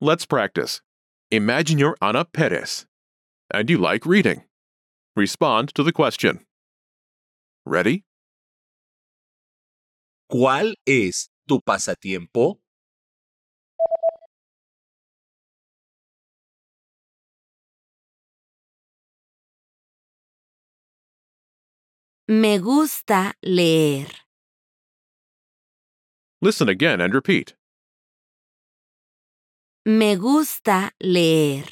Let's practice. Imagine you're Ana Perez and you like reading. Respond to the question. Ready? ¿Cuál es tu pasatiempo? Me gusta leer. Listen again and repeat. Me gusta leer.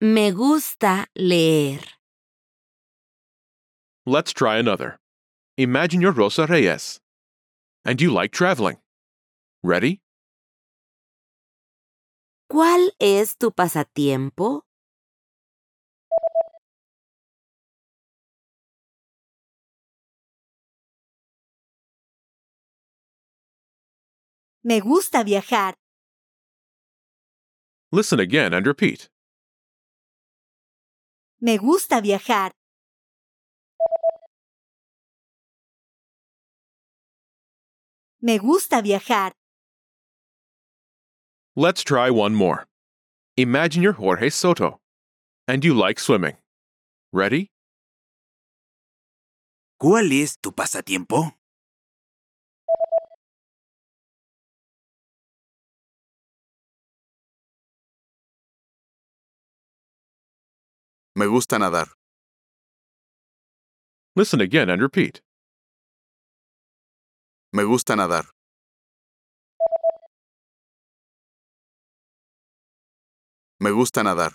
Me gusta leer. Let's try another. Imagine you're Rosa Reyes and you like traveling. Ready? ¿Cuál es tu pasatiempo? Me gusta viajar. Listen again and repeat. Me gusta viajar. Me gusta viajar. Let's try one more. Imagine you're Jorge Soto and you like swimming. Ready? ¿Cuál es tu pasatiempo? Me gusta nadar. Listen again and repeat. Me gusta nadar. Me gusta nadar.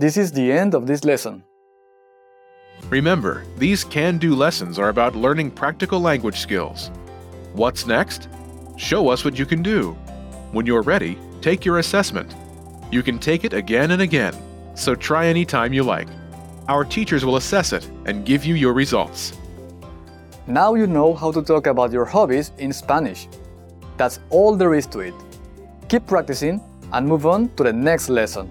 This is the end of this lesson. Remember, these can do lessons are about learning practical language skills. What's next? Show us what you can do. When you're ready, take your assessment. You can take it again and again, so try any time you like. Our teachers will assess it and give you your results. Now you know how to talk about your hobbies in Spanish. That's all there is to it. Keep practicing and move on to the next lesson.